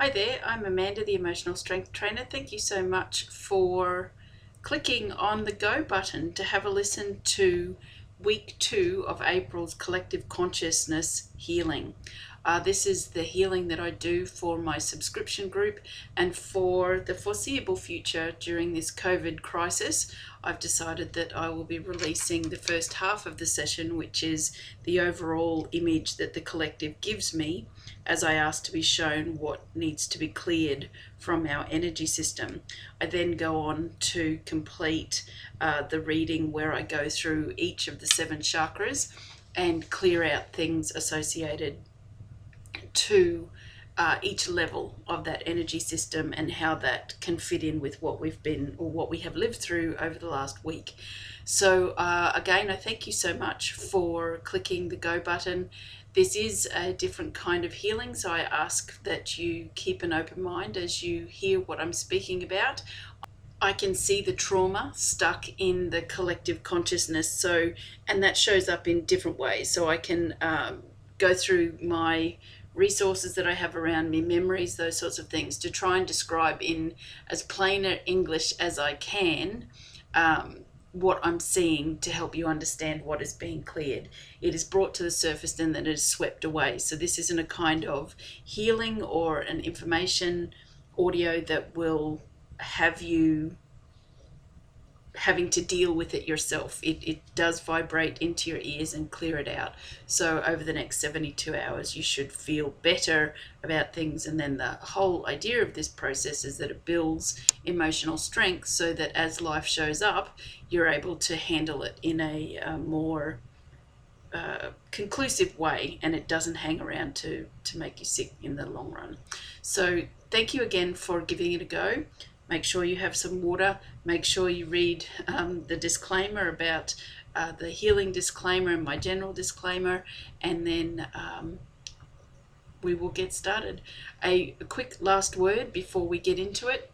Hi there, I'm Amanda, the Emotional Strength Trainer. Thank you so much for clicking on the go button to have a listen to week two of April's Collective Consciousness Healing. Uh, this is the healing that I do for my subscription group and for the foreseeable future during this COVID crisis. I've decided that I will be releasing the first half of the session, which is the overall image that the collective gives me as I ask to be shown what needs to be cleared from our energy system. I then go on to complete uh, the reading where I go through each of the seven chakras and clear out things associated to uh, each level of that energy system and how that can fit in with what we've been or what we have lived through over the last week. So, uh, again, I thank you so much for clicking the go button. This is a different kind of healing, so I ask that you keep an open mind as you hear what I'm speaking about. I can see the trauma stuck in the collective consciousness, so and that shows up in different ways. So I can um, go through my resources that I have around me, memories, those sorts of things, to try and describe in as plain English as I can um, what I'm seeing to help you understand what is being cleared. It is brought to the surface and then it is swept away. So this isn't a kind of healing or an information audio that will have you having to deal with it yourself. It, it does vibrate into your ears and clear it out. So, over the next 72 hours, you should feel better about things. And then the whole idea of this process is that it builds emotional strength so that as life shows up, you're able to handle it in a, a more uh, conclusive way and it doesn't hang around to, to make you sick in the long run. So, thank you again for giving it a go make sure you have some water, make sure you read um, the disclaimer about uh, the healing disclaimer and my general disclaimer, and then um, we will get started. A, a, quick last word before we get into it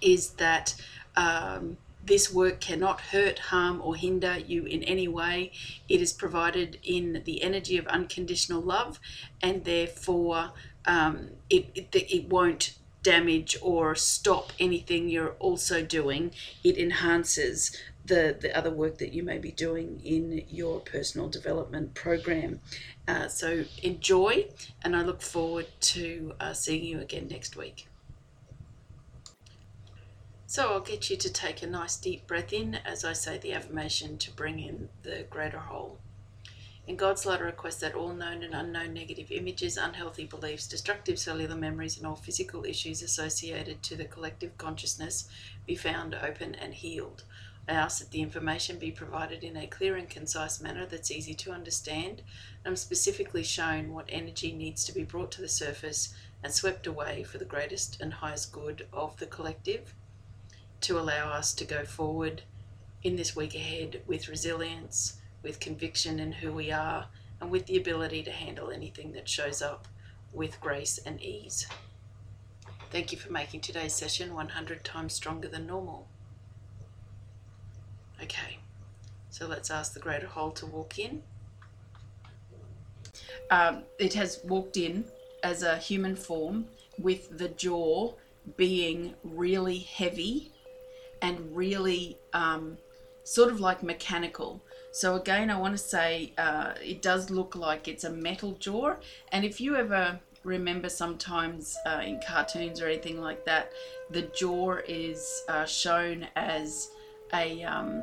is that. Um, this work cannot hurt, harm, or hinder you in any way. It is provided in the energy of unconditional love, and therefore um, it, it, it won't damage or stop anything you're also doing, it enhances the, the other work that you may be doing in your personal development program. Uh, so enjoy, and I look forward to uh, seeing you again next week. So I'll get you to take a nice deep breath in as I say the affirmation to bring in the greater whole. In God's light, I request that all known and unknown negative images, unhealthy beliefs, destructive cellular memories, and all physical issues associated to the collective consciousness be found open and healed. I ask that the information be provided in a clear and concise manner that's easy to understand. I'm specifically shown what energy needs to be brought to the surface and swept away for the greatest and highest good of the collective to allow us to go forward in this week ahead with resilience with conviction in who we are, and with the ability to handle anything that shows up with grace and ease. Thank you for making today's session 100 times stronger than normal. Okay, so let's ask the greater whole to walk in. Um, it has walked in as a human form with the jaw being really heavy and really um, sort of like mechanical. So again, I want to say uh, it does look like it's a metal jaw. And if you ever remember sometimes uh, in cartoons or anything like that, the jaw is uh, shown as a um,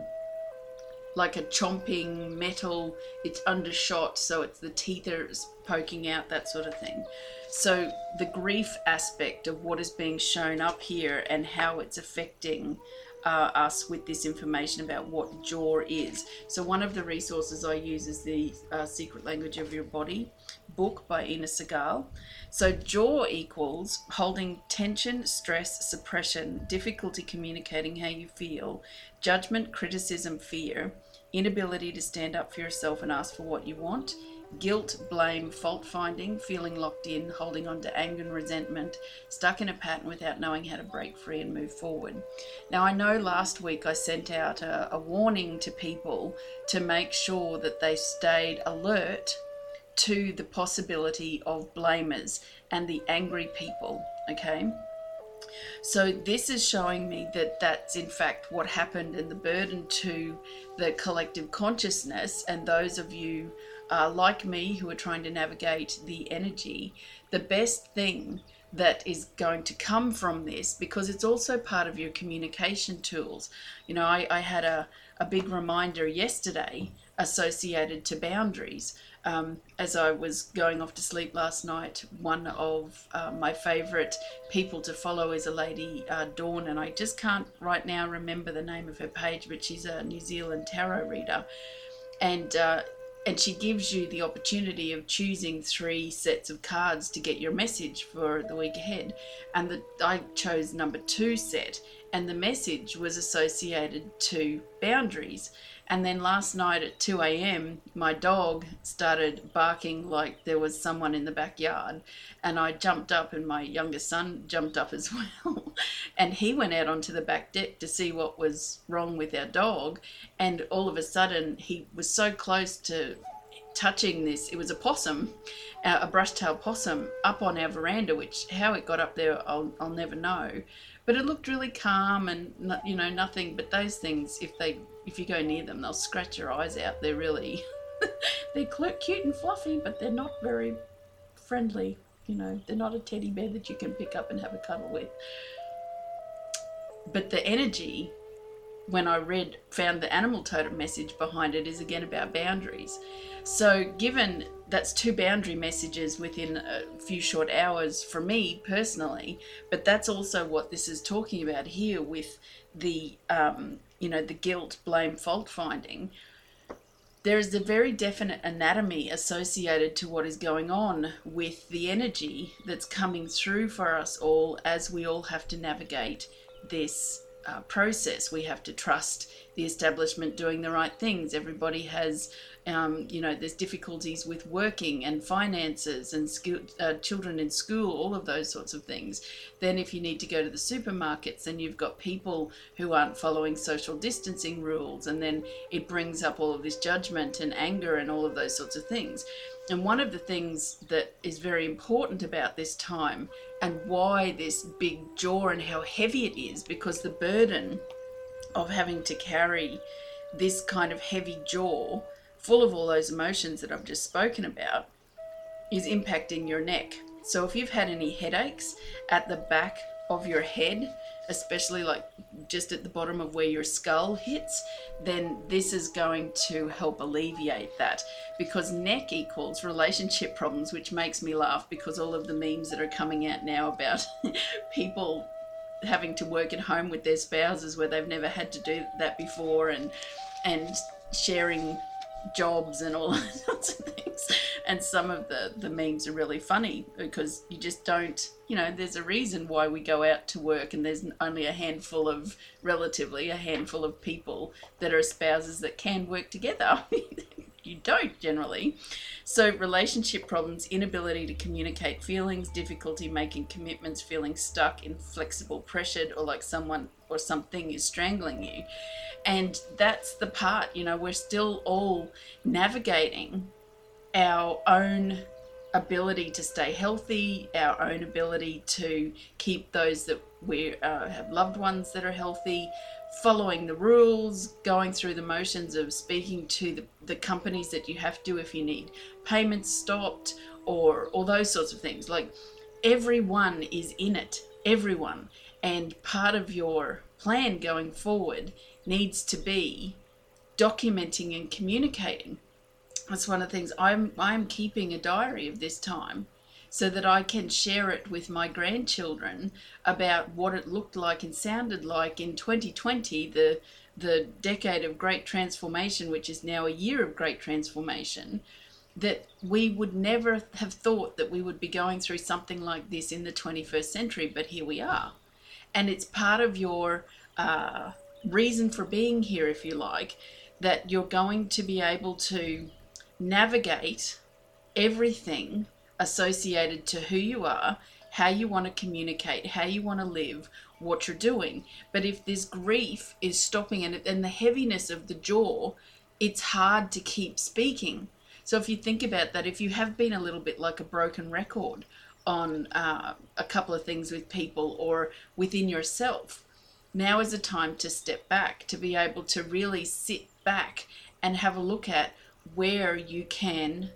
like a chomping metal. It's undershot, so it's the teeth are poking out, that sort of thing. So the grief aspect of what is being shown up here and how it's affecting uh, us with this information about what jaw is. So, one of the resources I use is the uh, Secret Language of Your Body book by Inna Segal. So, jaw equals holding tension, stress, suppression, difficulty communicating how you feel, judgment, criticism, fear, inability to stand up for yourself and ask for what you want guilt, blame, fault finding, feeling locked in, holding on to anger and resentment, stuck in a pattern without knowing how to break free and move forward. Now, I know last week I sent out a, a warning to people to make sure that they stayed alert to the possibility of blamers and the angry people. Okay. So this is showing me that that's in fact what happened and the burden to the collective consciousness and those of you uh, like me who are trying to navigate the energy, the best thing that is going to come from this because it's also part of your communication tools. You know, I, I had a, a big reminder yesterday associated to boundaries. Um, as I was going off to sleep last night, one of uh, my favourite people to follow is a lady, uh, Dawn, and I just can't right now remember the name of her page, but she's a New Zealand tarot reader. And uh, and she gives you the opportunity of choosing three sets of cards to get your message for the week ahead. And the, I chose number two set, and the message was associated to boundaries. And then last night at 2 a.m., my dog started barking like there was someone in the backyard. And I jumped up, and my youngest son jumped up as well. and he went out onto the back deck to see what was wrong with our dog. And all of a sudden, he was so close to touching this. It was a possum, a brush-tailed possum, up on our veranda, which how it got up there, I'll, I'll never know. But it looked really calm and, you know, nothing. But those things, if they if you go near them, they'll scratch your eyes out. They're really, they're cute and fluffy, but they're not very friendly. You know, they're not a teddy bear that you can pick up and have a cuddle with. But the energy, when I read, found the animal totem message behind it is again about boundaries. So, given that's two boundary messages within a few short hours for me personally, but that's also what this is talking about here with the um, you know, the guilt, blame, fault finding, there is a very definite anatomy associated to what is going on with the energy that's coming through for us all as we all have to navigate this uh, process. We have to trust the establishment doing the right things. Everybody has um, you know, there's difficulties with working and finances and uh, children in school, all of those sorts of things. Then, if you need to go to the supermarkets, then you've got people who aren't following social distancing rules, and then it brings up all of this judgment and anger and all of those sorts of things. And one of the things that is very important about this time and why this big jaw and how heavy it is, because the burden of having to carry this kind of heavy jaw full of all those emotions that I've just spoken about, is impacting your neck. So if you've had any headaches at the back of your head, especially like just at the bottom of where your skull hits, then this is going to help alleviate that because neck equals relationship problems, which makes me laugh because all of the memes that are coming out now about people having to work at home with their spouses where they've never had to do that before and and sharing jobs and all sorts of things. And some of the, the memes are really funny because you just don't, you know, there's a reason why we go out to work and there's only a handful of, relatively, a handful of people that are spouses that can work together. you don't generally. So, relationship problems, inability to communicate feelings, difficulty making commitments, feeling stuck, inflexible, pressured, or like someone or something is strangling you. And that's the part, you know, we're still all navigating our own ability to stay healthy, our own ability to keep those that we uh, have loved ones that are healthy, following the rules, going through the motions of speaking to the, the companies that you have to if you need payments stopped or all those sorts of things. Like everyone is in it, everyone. And part of your plan going forward needs to be documenting and communicating. That's one of the things I'm I'm keeping a diary of this time so that I can share it with my grandchildren about what it looked like and sounded like in 2020, the the decade of great transformation, which is now a year of great transformation, that we would never have thought that we would be going through something like this in the 21st century, but here we are. And it's part of your uh, reason for being here, if you like, that you're going to be able to navigate everything associated to who you are, how you want to communicate, how you want to live, what you're doing. But if this grief is stopping and, and the heaviness of the jaw, it's hard to keep speaking. So if you think about that, if you have been a little bit like a broken record on uh, a couple of things with people or within yourself, now is the time to step back, to be able to really sit back and have a look at where you can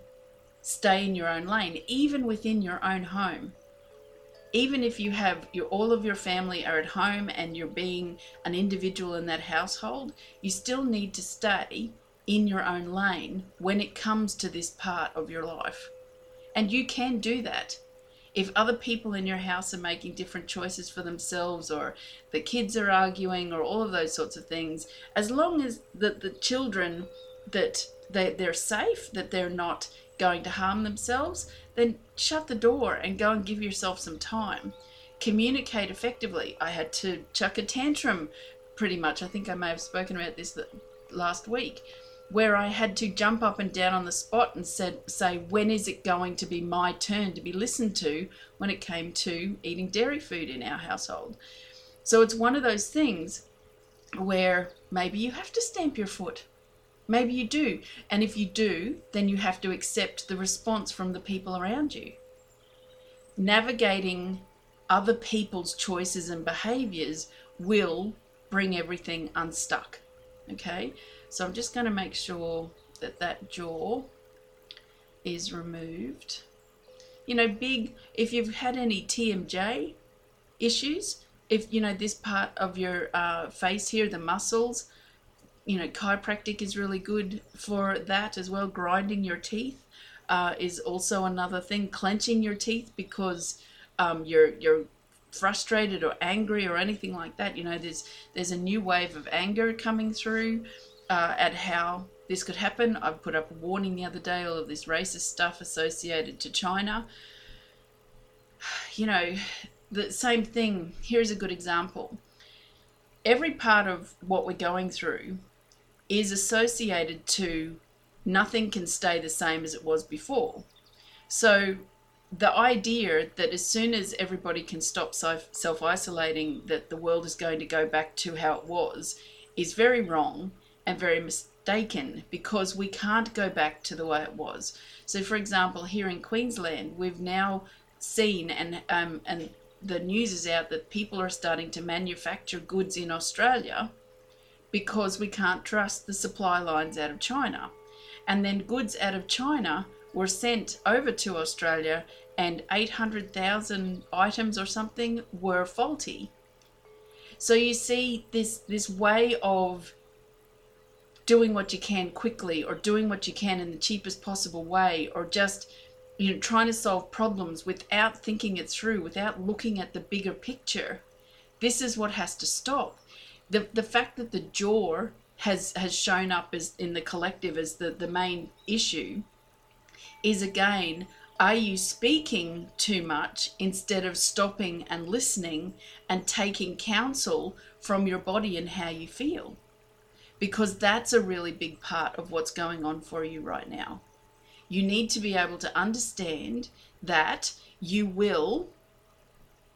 stay in your own lane, even within your own home. Even if you have your all of your family are at home and you're being an individual in that household, you still need to stay in your own lane when it comes to this part of your life. And you can do that. If other people in your house are making different choices for themselves, or the kids are arguing, or all of those sorts of things, as long as the, the children that they, they're safe, that they're not going to harm themselves, then shut the door and go and give yourself some time. Communicate effectively. I had to chuck a tantrum pretty much. I think I may have spoken about this last week, where I had to jump up and down on the spot and said, say, when is it going to be my turn to be listened to when it came to eating dairy food in our household? So it's one of those things where maybe you have to stamp your foot Maybe you do. And if you do, then you have to accept the response from the people around you. Navigating other people's choices and behaviors will bring everything unstuck. Okay, so I'm just going to make sure that that jaw is removed. You know, big, if you've had any TMJ issues, if you know this part of your uh, face here, the muscles, you know, chiropractic is really good for that as well. Grinding your teeth uh, is also another thing. Clenching your teeth because um, you're you're frustrated or angry or anything like that. You know, there's there's a new wave of anger coming through uh, at how this could happen. I've put up a warning the other day. All of this racist stuff associated to China. You know, the same thing. Here's a good example. Every part of what we're going through is associated to nothing can stay the same as it was before. So the idea that as soon as everybody can stop self isolating, that the world is going to go back to how it was, is very wrong and very mistaken because we can't go back to the way it was. So, for example, here in Queensland, we've now seen and um, and the news is out that people are starting to manufacture goods in Australia because we can't trust the supply lines out of China. And then goods out of China were sent over to Australia, and 800,000 items or something were faulty. So you see this this way of doing what you can quickly or doing what you can in the cheapest possible way or just you know trying to solve problems without thinking it through without looking at the bigger picture. This is what has to stop. The the fact that the jaw has has shown up as in the collective as the the main issue is again are you speaking too much instead of stopping and listening and taking counsel from your body and how you feel because that's a really big part of what's going on for you right now you need to be able to understand that you will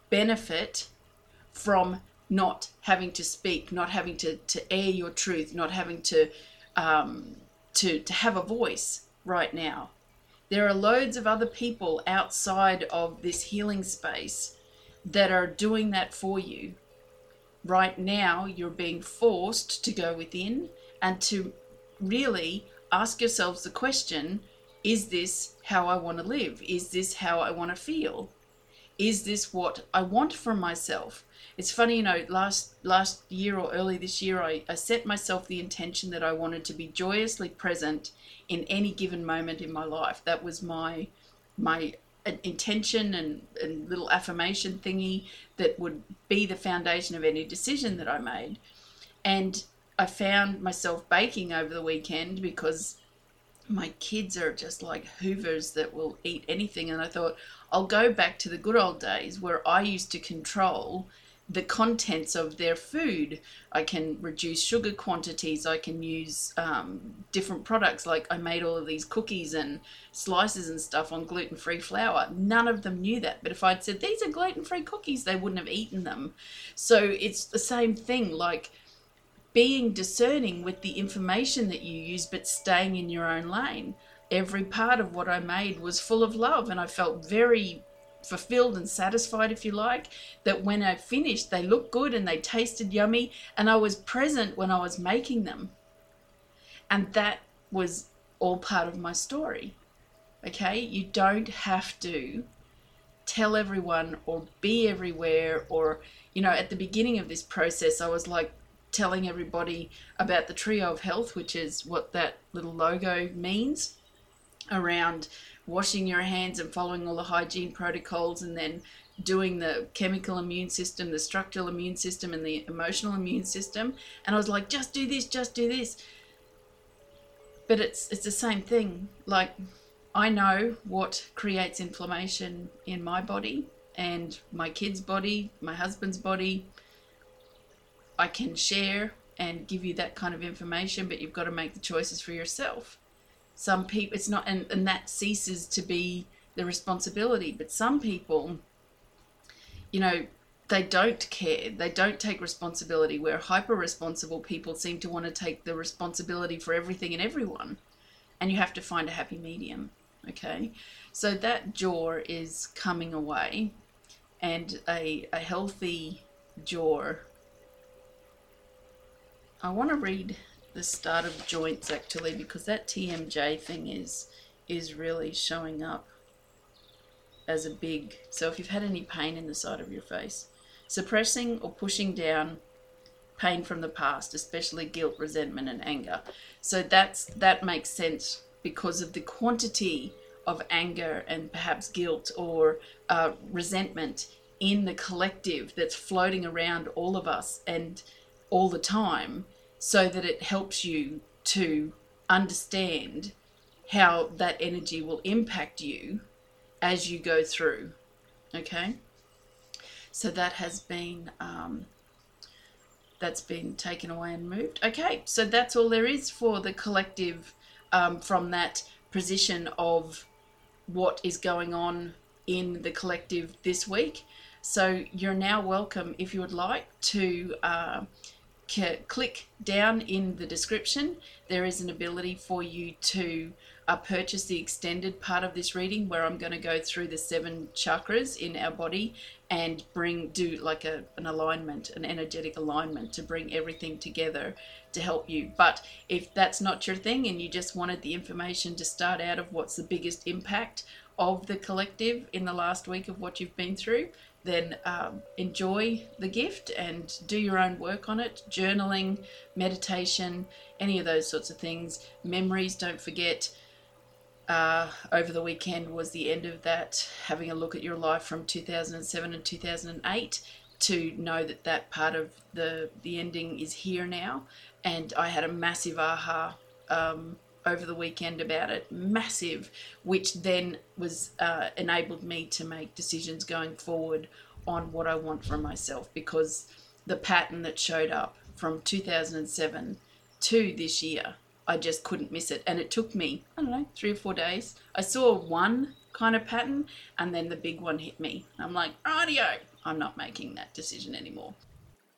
benefit from not having to speak, not having to, to air your truth, not having to, um, to, to have a voice right now. There are loads of other people outside of this healing space that are doing that for you. Right now, you're being forced to go within and to really ask yourselves the question is this how I want to live? Is this how I want to feel? Is this what I want for myself? it's funny, you know, last last year or early this year, I, I set myself the intention that I wanted to be joyously present in any given moment in my life. That was my my intention and, and little affirmation thingy that would be the foundation of any decision that I made. And I found myself baking over the weekend because my kids are just like hoovers that will eat anything. And I thought, I'll go back to the good old days where I used to control the contents of their food. I can reduce sugar quantities. I can use um, different products. Like I made all of these cookies and slices and stuff on gluten free flour. None of them knew that. But if I'd said, these are gluten free cookies, they wouldn't have eaten them. So it's the same thing. Like, being discerning with the information that you use, but staying in your own lane. every part of what I made was full of love, and I felt very fulfilled and satisfied, if you like, that when I finished, they looked good and they tasted yummy, and I was present when I was making them. And that was all part of my story. Okay? You don't have to tell everyone or be everywhere, or, you know, at the beginning of this process, I was like, telling everybody about the trio of health, which is what that little logo means around washing your hands and following all the hygiene protocols and then doing the chemical immune system, the structural immune system, and the emotional immune system. And I was like, just do this, just do this. But it's it's the same thing. Like I know what creates inflammation in my body and my kid's body, my husband's body. I can share and give you that kind of information, but you've got to make the choices for yourself some people it's not and, and that ceases to be the responsibility but some people you know they don't care. They don't take responsibility. Where hyper responsible people seem to want to take the responsibility for everything and everyone and you have to find a happy medium okay? So that jaw is coming away and a, a healthy jaw. I want to read the start of joints actually because that TMJ thing is is really showing up as a big so if you've had any pain in the side of your face suppressing or pushing down pain from the past especially guilt resentment and anger. So that's that makes sense because of the quantity of anger and perhaps guilt or uh, resentment in the collective that's floating around all of us and all the time so that it helps you to understand how that energy will impact you as you go through. Okay, so that has been um, that's been taken away and moved. Okay, so that's all there is for the collective um, from that position of what is going on in the collective this week. So you're now welcome if you would like to. Uh, click down in the description, there is an ability for you to uh, purchase the extended part of this reading where I'm going to go through the seven chakras in our body and bring do like a, an alignment, an energetic alignment to bring everything together to help you. But if that's not your thing and you just wanted the information to start out of what's the biggest impact of the collective in the last week of what you've been through, then um, enjoy the gift and do your own work on it. Journaling, meditation, any of those sorts of things. Memories, don't forget. Uh, over the weekend was the end of that, having a look at your life from 2007 and 2008 to know that that part of the the ending is here now. And I had a massive aha um, over the weekend about it, massive, which then was uh, enabled me to make decisions going forward on what I want for myself because the pattern that showed up from 2007 to this year, I just couldn't miss it. And it took me, I don't know, three or four days. I saw one kind of pattern and then the big one hit me. I'm like, radio, I'm not making that decision anymore.